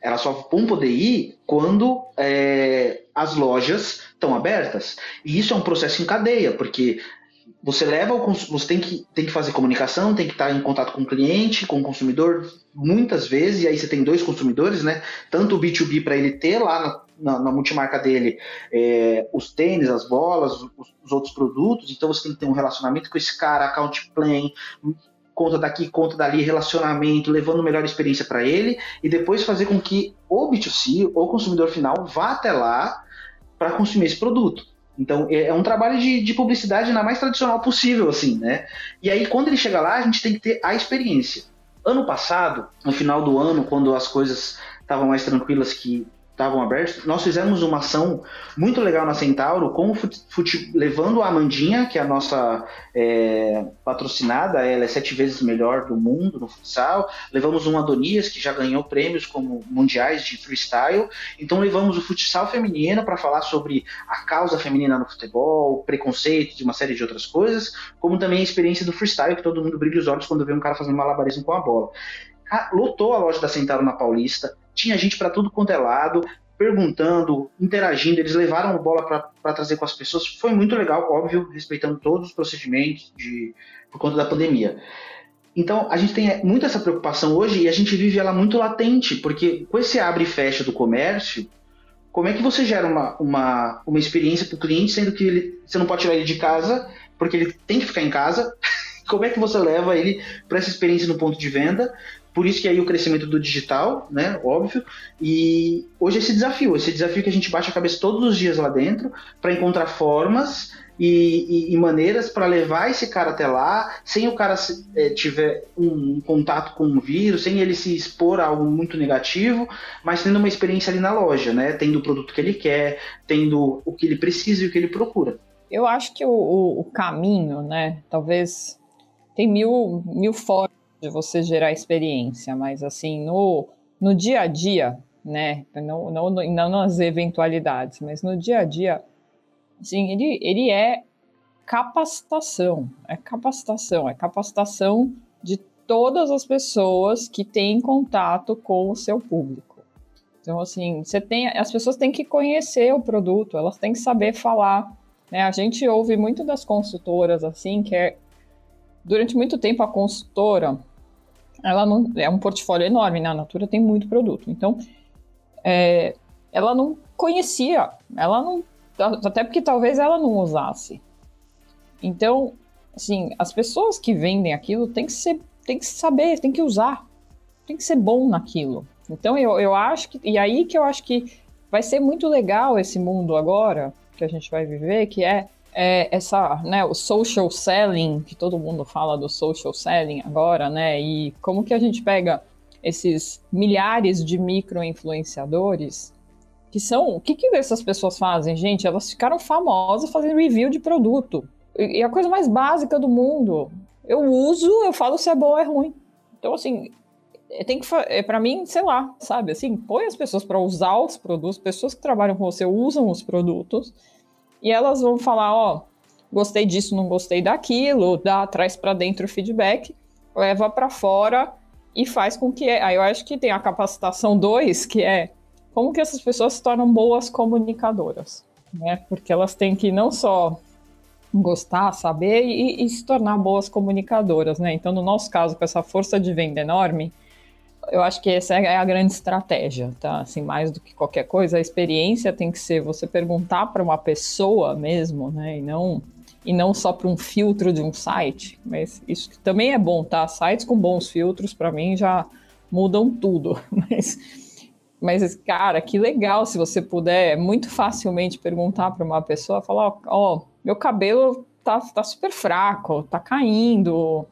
Elas só vão poder ir quando é, as lojas estão abertas. E isso é um processo em cadeia, porque você leva o você tem que, tem que fazer comunicação, tem que estar em contato com o cliente, com o consumidor, muitas vezes, e aí você tem dois consumidores, né? Tanto o B2B para ele ter lá na, na, na multimarca dele é, os tênis, as bolas, os, os, outros produtos, então você tem que ter um relacionamento com esse cara, account plan, conta daqui, conta dali, relacionamento, levando melhor experiência para ele, e depois fazer com que o B2C, o consumidor final, vá até lá para consumir esse produto. Então, é, é um trabalho de, de, publicidade na mais tradicional possível, assim, né? E aí, quando ele chega lá, a gente tem que ter a experiência. Ano passado, no final do ano, quando as coisas estavam mais tranquilas que estavam abertos, nós fizemos uma ação muito legal na Centauro, com fute, levando a Amandinha, que é a nossa é, patrocinada, ela é sete vezes melhor do mundo no futsal, levamos um Adonias, que já ganhou prêmios como mundiais de freestyle, então levamos o futsal feminino para falar sobre a causa feminina no futebol, preconceito, de uma série de outras coisas, como também a experiência do freestyle, que todo mundo brilha os olhos quando vê um cara fazendo malabarismo com a bola. Lotou a loja da Centauro na Paulista, tinha gente para tudo quanto é lado, perguntando, interagindo, eles levaram a bola para trazer com as pessoas. Foi muito legal, óbvio, respeitando todos os procedimentos de, por conta da pandemia. Então, a gente tem muito essa preocupação hoje e a gente vive ela muito latente, porque com esse abre e fecha do comércio, como é que você gera uma, uma, uma experiência para o cliente, sendo que ele, você não pode tirar ele de casa, porque ele tem que ficar em casa? Como é que você leva ele para essa experiência no ponto de venda? Por isso que aí o crescimento do digital, né, óbvio, e hoje esse desafio, esse desafio que a gente baixa a cabeça todos os dias lá dentro para encontrar formas e, e, e maneiras para levar esse cara até lá, sem o cara é, tiver um contato com um vírus, sem ele se expor a algo muito negativo, mas tendo uma experiência ali na loja, né, tendo o produto que ele quer, tendo o que ele precisa e o que ele procura. Eu acho que o, o, o caminho, né, talvez tem mil, mil formas de você gerar experiência, mas assim, no, no dia a dia, né, não, não, não nas eventualidades, mas no dia a dia, assim, ele, ele é capacitação, é capacitação, é capacitação de todas as pessoas que têm contato com o seu público. Então, assim, você tem, as pessoas têm que conhecer o produto, elas têm que saber falar. Né? A gente ouve muito das consultoras, assim, que é, durante muito tempo a consultora ela não é um portfólio enorme, né? A Natura tem muito produto. Então, é, ela não conhecia, ela não até porque talvez ela não usasse. Então, assim, as pessoas que vendem aquilo tem que ser, tem que saber, tem que usar, tem que ser bom naquilo. Então, eu, eu acho que e aí que eu acho que vai ser muito legal esse mundo agora que a gente vai viver, que é é, essa, né, o social selling, que todo mundo fala do social selling agora, né, e como que a gente pega esses milhares de micro-influenciadores, que são, o que que essas pessoas fazem, gente? Elas ficaram famosas fazendo review de produto, e, a coisa mais básica do mundo, eu uso, eu falo se é bom ou é ruim. Então, assim, é, tem que é para mim, sei lá, sabe? Assim, põe as pessoas para usar os produtos, pessoas que trabalham com você usam os produtos e elas vão falar, ó, gostei disso, não gostei daquilo, dá traz para dentro o feedback, leva para fora e faz com que aí eu acho que tem a capacitação 2, que é como que essas pessoas se tornam boas comunicadoras, né? Porque elas têm que não só gostar, saber e, e se tornar boas comunicadoras, né? Então, no nosso caso, com essa força de venda enorme, eu acho que essa é a grande estratégia, tá? Assim, mais do que qualquer coisa, a experiência tem que ser você perguntar para uma pessoa mesmo, né? E não, e não só para um filtro de um site. Mas isso também é bom, tá? Sites com bons filtros, para mim, já mudam tudo. Mas, mas, cara, que legal se você puder muito facilmente perguntar para uma pessoa, falar, ó, oh, meu cabelo tá, tá super fraco, tá caindo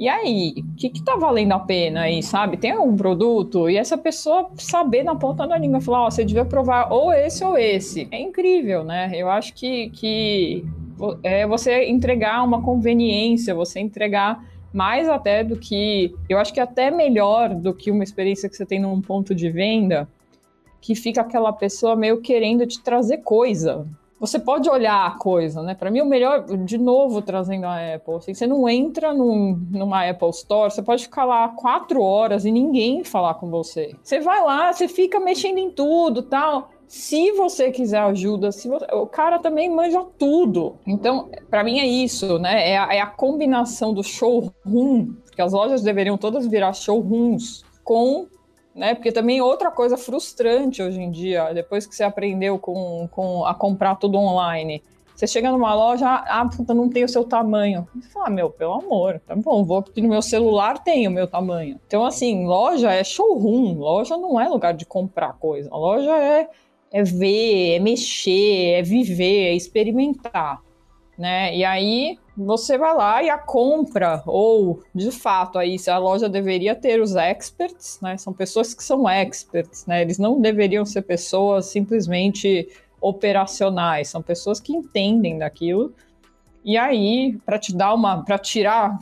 e aí, o que, que tá valendo a pena aí, sabe? Tem algum produto? E essa pessoa saber na ponta da língua, falar, ó, oh, você devia provar ou esse ou esse. É incrível, né? Eu acho que, que é você entregar uma conveniência, você entregar mais até do que. Eu acho que até melhor do que uma experiência que você tem num ponto de venda, que fica aquela pessoa meio querendo te trazer coisa você pode olhar a coisa, né? Para mim, o melhor, de novo, trazendo a Apple, assim, você não entra num, numa Apple Store, você pode ficar lá quatro horas e ninguém falar com você. Você vai lá, você fica mexendo em tudo tal. Se você quiser ajuda, se você... o cara também manja tudo. Então, para mim é isso, né? É a, é a combinação do showroom, que as lojas deveriam todas virar showrooms, com né? Porque também outra coisa frustrante hoje em dia, depois que você aprendeu com, com a comprar tudo online, você chega numa loja, ah, puta, não tem o seu tamanho. Você fala, ah, meu, pelo amor, tá bom, vou aqui no meu celular, tem o meu tamanho. Então, assim, loja é showroom, loja não é lugar de comprar coisa. loja é, é ver, é mexer, é viver, é experimentar. Né? E aí você vai lá e a compra, ou de fato, aí a loja deveria ter os experts, né? São pessoas que são experts, né? Eles não deveriam ser pessoas simplesmente operacionais, são pessoas que entendem daquilo. E aí, para te dar uma, para tirar,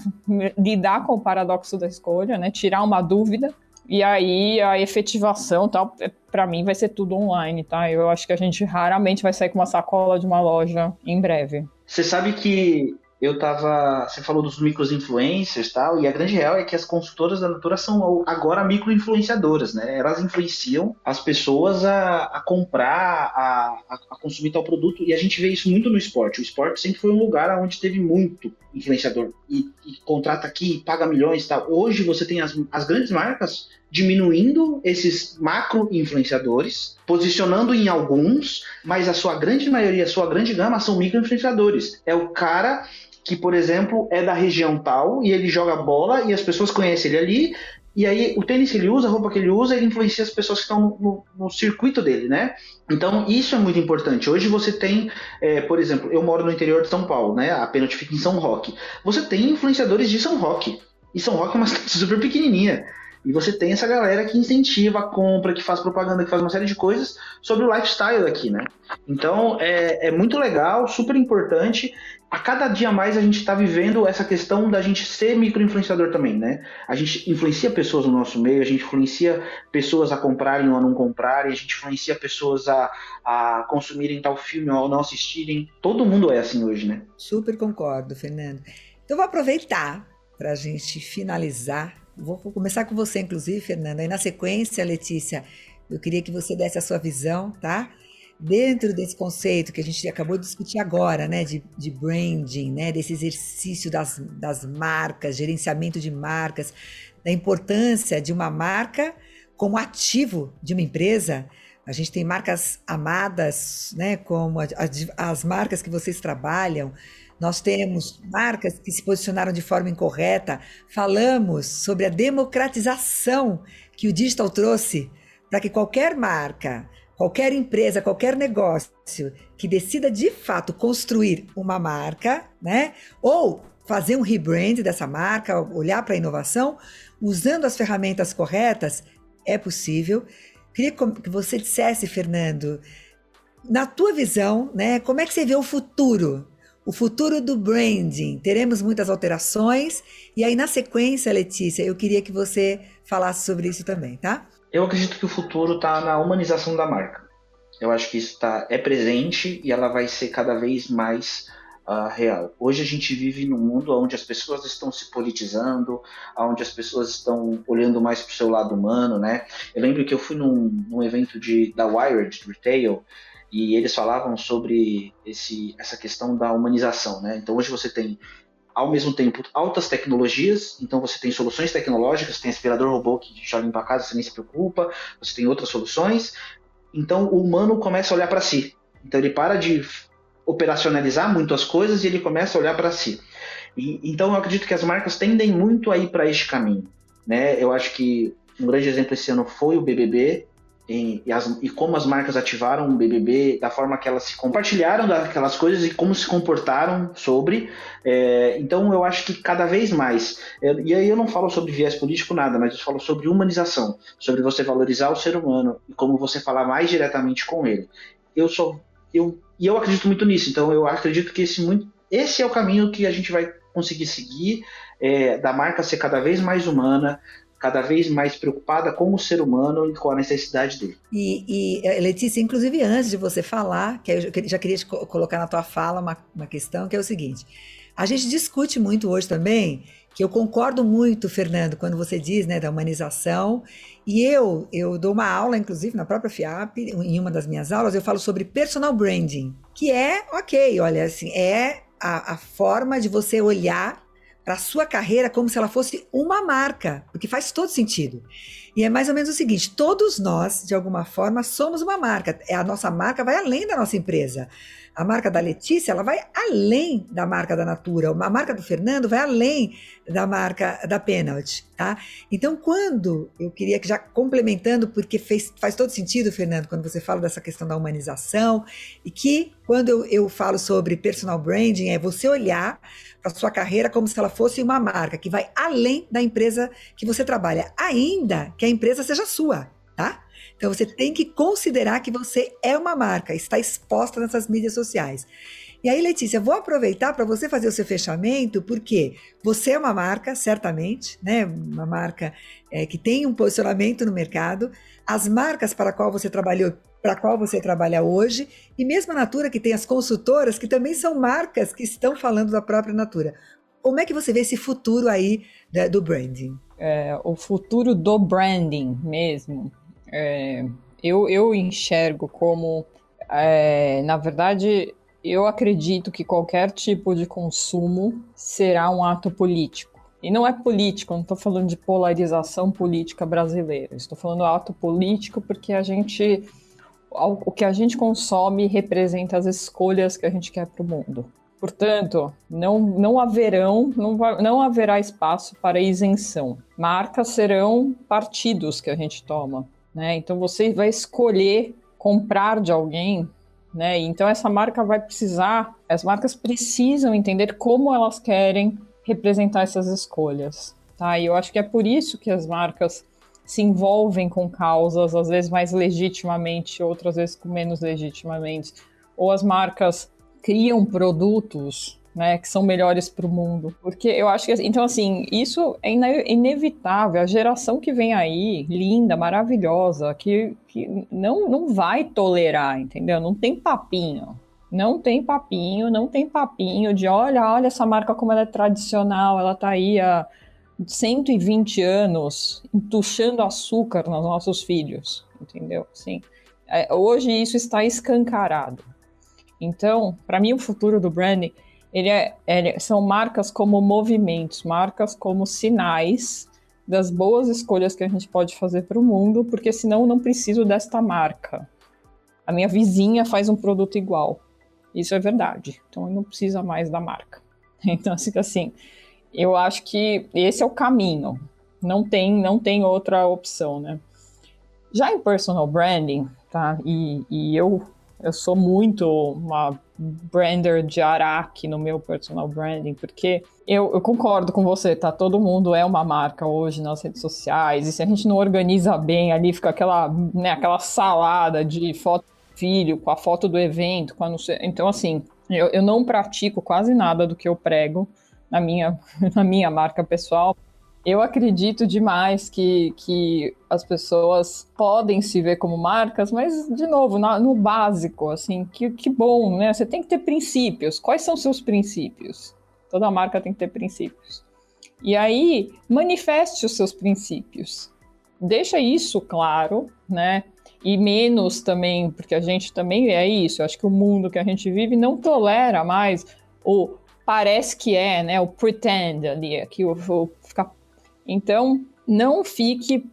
lidar com o paradoxo da escolha, né, tirar uma dúvida, e aí a efetivação, tal, é, para mim vai ser tudo online, tá? Eu acho que a gente raramente vai sair com uma sacola de uma loja em breve. Você sabe que eu tava. Você falou dos micros influencers tal, e a grande real é que as consultoras da Natura são agora micro influenciadoras, né? Elas influenciam as pessoas a, a comprar, a, a, consumir tal produto, e a gente vê isso muito no esporte. O esporte sempre foi um lugar onde teve muito influenciador, e, e contrata aqui, paga milhões tal. Hoje você tem as, as grandes marcas diminuindo esses macro influenciadores, posicionando em alguns, mas a sua grande maioria, a sua grande gama são micro influenciadores. É o cara que, por exemplo, é da região tal e ele joga bola e as pessoas conhecem ele ali. E aí, o tênis que ele usa, a roupa que ele usa, ele influencia as pessoas que estão no, no, circuito dele, né? Então, isso é muito importante. Hoje você tem, é, por exemplo, eu moro no interior de São Paulo, né? A Penalty fica em São Roque. Você tem influenciadores de São Roque. E São Roque é uma cidade super pequenininha. E você tem essa galera que incentiva a compra, que faz propaganda, que faz uma série de coisas sobre o lifestyle aqui, né? Então é, é muito legal, super importante. A cada dia mais a gente está vivendo essa questão da gente ser micro-influenciador também, né? A gente influencia pessoas no nosso meio, a gente influencia pessoas a comprarem ou a não comprarem, a gente influencia pessoas a, a consumirem tal filme ou não assistirem. Todo mundo é assim hoje, né? Super concordo, Fernando. Então vou aproveitar para a gente finalizar Vou começar com você, inclusive, Fernanda. E na sequência, Letícia, eu queria que você desse a sua visão, tá? Dentro desse conceito que a gente acabou de discutir agora, né, de, de branding, né, desse exercício das, das marcas, gerenciamento de marcas, da importância de uma marca como ativo de uma empresa. A gente tem marcas amadas, né, como a, a, as marcas que vocês trabalham, nós temos marcas que se posicionaram de forma incorreta. Falamos sobre a democratização que o digital trouxe para que qualquer marca, qualquer empresa, qualquer negócio que decida de fato construir uma marca, né? Ou fazer um rebrand dessa marca, olhar para a inovação, usando as ferramentas corretas, é possível. Queria que você dissesse, Fernando, na tua visão, né, como é que você vê o futuro o futuro do branding. Teremos muitas alterações. E aí, na sequência, Letícia, eu queria que você falasse sobre isso também, tá? Eu acredito que o futuro está na humanização da marca. Eu acho que isso tá, é presente e ela vai ser cada vez mais uh, real. Hoje a gente vive num mundo onde as pessoas estão se politizando, onde as pessoas estão olhando mais para o seu lado humano, né? Eu lembro que eu fui num, num evento de, da Wired Retail e eles falavam sobre esse, essa questão da humanização, né? Então hoje você tem ao mesmo tempo altas tecnologias, então você tem soluções tecnológicas, tem aspirador robô que já limpa a casa, você nem se preocupa, você tem outras soluções. Então o humano começa a olhar para si. Então ele para de operacionalizar muito as coisas e ele começa a olhar para si. E, então eu acredito que as marcas tendem muito a ir para este caminho, né? Eu acho que um grande exemplo esse ano foi o BBB, e, e, as, e, como as marcas ativaram o BBB, da forma que elas se compartilharam daquelas coisas e como se comportaram sobre. É, então, eu acho que cada vez mais, eu, e aí eu não falo sobre viés político nada, mas eu falo sobre humanização, sobre você valorizar o ser humano e como você falar mais diretamente com ele. Eu sou, eu, e eu acredito muito nisso. Então, eu acredito que esse, muito, esse é o caminho que a gente vai conseguir seguir, é, da marca ser cada vez mais humana, cada vez mais preocupada com o ser humano e com a necessidade dele. E, e eh, Letícia, inclusive antes de você falar, que eu já queria colocar na tua fala uma, uma questão que é o seguinte: a gente discute muito hoje também que eu concordo muito, Fernando, quando você diz né, da humanização. E eu, eu dou uma aula, inclusive, na própria FIAP, em uma das minhas aulas, eu falo sobre personal branding, que é, ok, olha, assim, é a, a forma de você olhar para a sua carreira como se ela fosse uma marca, porque faz todo sentido. E é mais ou menos o seguinte: todos nós, de alguma forma, somos uma marca. É a nossa marca vai além da nossa empresa. A marca da Letícia, ela vai além da marca da Natura. A marca do Fernando vai além da marca da Penalty, tá? Então, quando eu queria que já complementando, porque fez, faz todo sentido, Fernando, quando você fala dessa questão da humanização, e que quando eu, eu falo sobre personal branding, é você olhar para sua carreira como se ela fosse uma marca que vai além da empresa que você trabalha, ainda que a empresa seja sua, tá? Então você tem que considerar que você é uma marca, está exposta nessas mídias sociais. E aí, Letícia, vou aproveitar para você fazer o seu fechamento, porque você é uma marca, certamente, né? Uma marca é, que tem um posicionamento no mercado. As marcas para qual você trabalhou, para qual você trabalha hoje, e mesmo a Natura, que tem as consultoras, que também são marcas que estão falando da própria Natura. Como é que você vê esse futuro aí da, do branding? É, o futuro do branding mesmo é, eu, eu enxergo como, é, na verdade, eu acredito que qualquer tipo de consumo será um ato político. E não é político, não estou falando de polarização política brasileira. Estou falando ato político porque a gente, o que a gente consome representa as escolhas que a gente quer para o mundo. Portanto, não, não haverão, não, não haverá espaço para isenção. Marcas serão partidos que a gente toma. Né? Então você vai escolher comprar de alguém, né? Então essa marca vai precisar, as marcas precisam entender como elas querem representar essas escolhas, tá? E eu acho que é por isso que as marcas se envolvem com causas, às vezes mais legitimamente, outras vezes com menos legitimamente, ou as marcas criam produtos né, que são melhores para o mundo. Porque eu acho que, então, assim, isso é inevitável. A geração que vem aí, linda, maravilhosa, que, que não, não vai tolerar, entendeu? Não tem papinho. Não tem papinho, não tem papinho de olha, olha essa marca como ela é tradicional, ela tá aí há 120 anos entuchando açúcar nos nossos filhos, entendeu? Sim. É, hoje isso está escancarado. Então, para mim, o futuro do branding ele é, são marcas como movimentos, marcas como sinais das boas escolhas que a gente pode fazer para o mundo, porque senão eu não preciso desta marca. A minha vizinha faz um produto igual. Isso é verdade. Então eu não preciso mais da marca. Então, assim, assim, eu acho que esse é o caminho. Não tem, não tem outra opção, né? Já em personal branding, tá? E, e eu eu sou muito uma brander de Araque no meu personal branding, porque eu, eu, concordo com você, tá? Todo mundo é uma marca hoje nas redes sociais, e se a gente não organiza bem ali, fica aquela, né, aquela salada de foto do filho, com a foto do evento, com a não sei... Então, assim, eu, eu não pratico quase nada do que eu prego na minha, na minha marca pessoal, eu acredito demais que, que as pessoas podem se ver como marcas, mas, de novo, no, no básico, assim, que, que bom, né? Você tem que ter princípios. Quais são seus princípios? Toda marca tem que ter princípios. E aí, manifeste os seus princípios. Deixa isso claro, né? E menos também, porque a gente também é isso. Eu acho que o mundo que a gente vive não tolera mais o parece que é, né? O pretend ali, que o, o ficar então, não fique,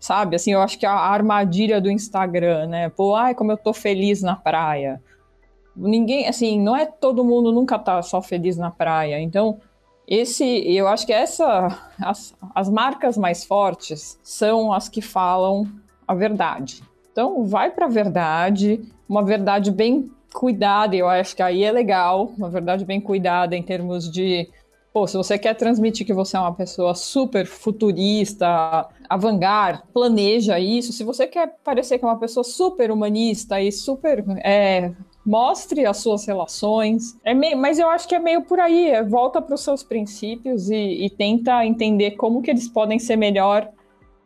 sabe, assim, eu acho que a armadilha do Instagram, né? Pô, ai, como eu tô feliz na praia. Ninguém, assim, não é todo mundo nunca tá só feliz na praia. Então, esse, eu acho que essa, as, as marcas mais fortes são as que falam a verdade. Então, vai para a verdade, uma verdade bem cuidada, eu acho que aí é legal, uma verdade bem cuidada em termos de Pô, se você quer transmitir que você é uma pessoa super futurista, avant planeja isso. Se você quer parecer que é uma pessoa super humanista e super é, mostre as suas relações. É meio, mas eu acho que é meio por aí. É, volta para os seus princípios e, e, tenta entender como que eles podem ser melhor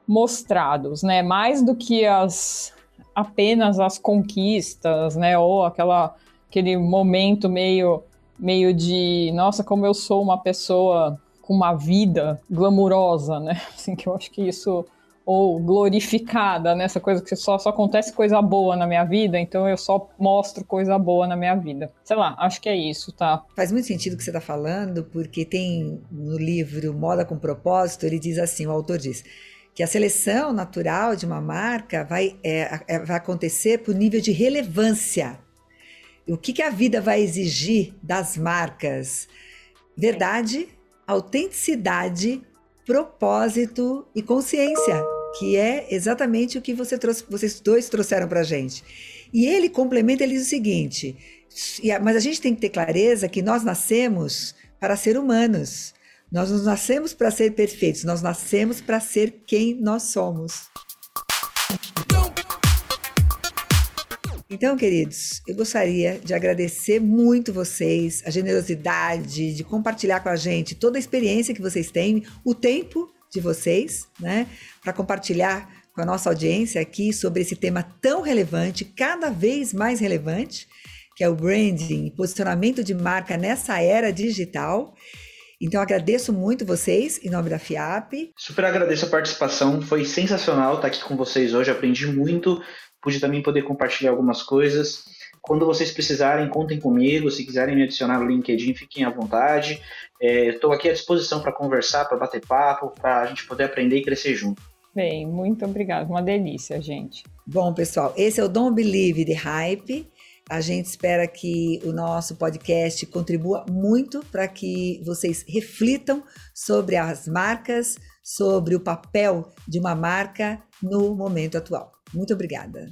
mostrados, né? Mais do que as apenas as conquistas, né? Ou aquela aquele momento meio meio de nossa como eu sou uma pessoa com uma vida glamurosa, né? Assim que eu acho que isso ou glorificada nessa coisa que só, só acontece coisa boa na minha vida, então eu só mostro coisa boa na minha vida. Sei lá, acho que é isso, tá? Faz muito sentido o que você está falando, porque tem no livro Moda com Propósito, ele diz assim, o autor diz que a seleção natural de uma marca vai, é, é, vai acontecer por nível de relevância. O que, que a vida vai exigir das marcas? Verdade, autenticidade, propósito e consciência que é exatamente o que você trouxe, vocês dois trouxeram para a gente. E ele complementa, ele diz o seguinte: mas a gente tem que ter clareza que nós nascemos para ser humanos. Nós não nascemos para ser perfeitos, nós nascemos para ser quem nós somos. Então, queridos, eu gostaria de agradecer muito vocês, a generosidade de compartilhar com a gente toda a experiência que vocês têm, o tempo de vocês, né, para compartilhar com a nossa audiência aqui sobre esse tema tão relevante, cada vez mais relevante, que é o branding, posicionamento de marca nessa era digital. Então agradeço muito vocês em nome da FIAP. Super agradeço a participação, foi sensacional estar aqui com vocês hoje, aprendi muito, pude também poder compartilhar algumas coisas. Quando vocês precisarem, contem comigo. Se quiserem me adicionar no LinkedIn, fiquem à vontade. Estou é, aqui à disposição para conversar, para bater papo, para a gente poder aprender e crescer junto. Bem, muito obrigado. Uma delícia, gente. Bom, pessoal, esse é o Don't Believe the Hype. A gente espera que o nosso podcast contribua muito para que vocês reflitam sobre as marcas, sobre o papel de uma marca no momento atual. Muito obrigada.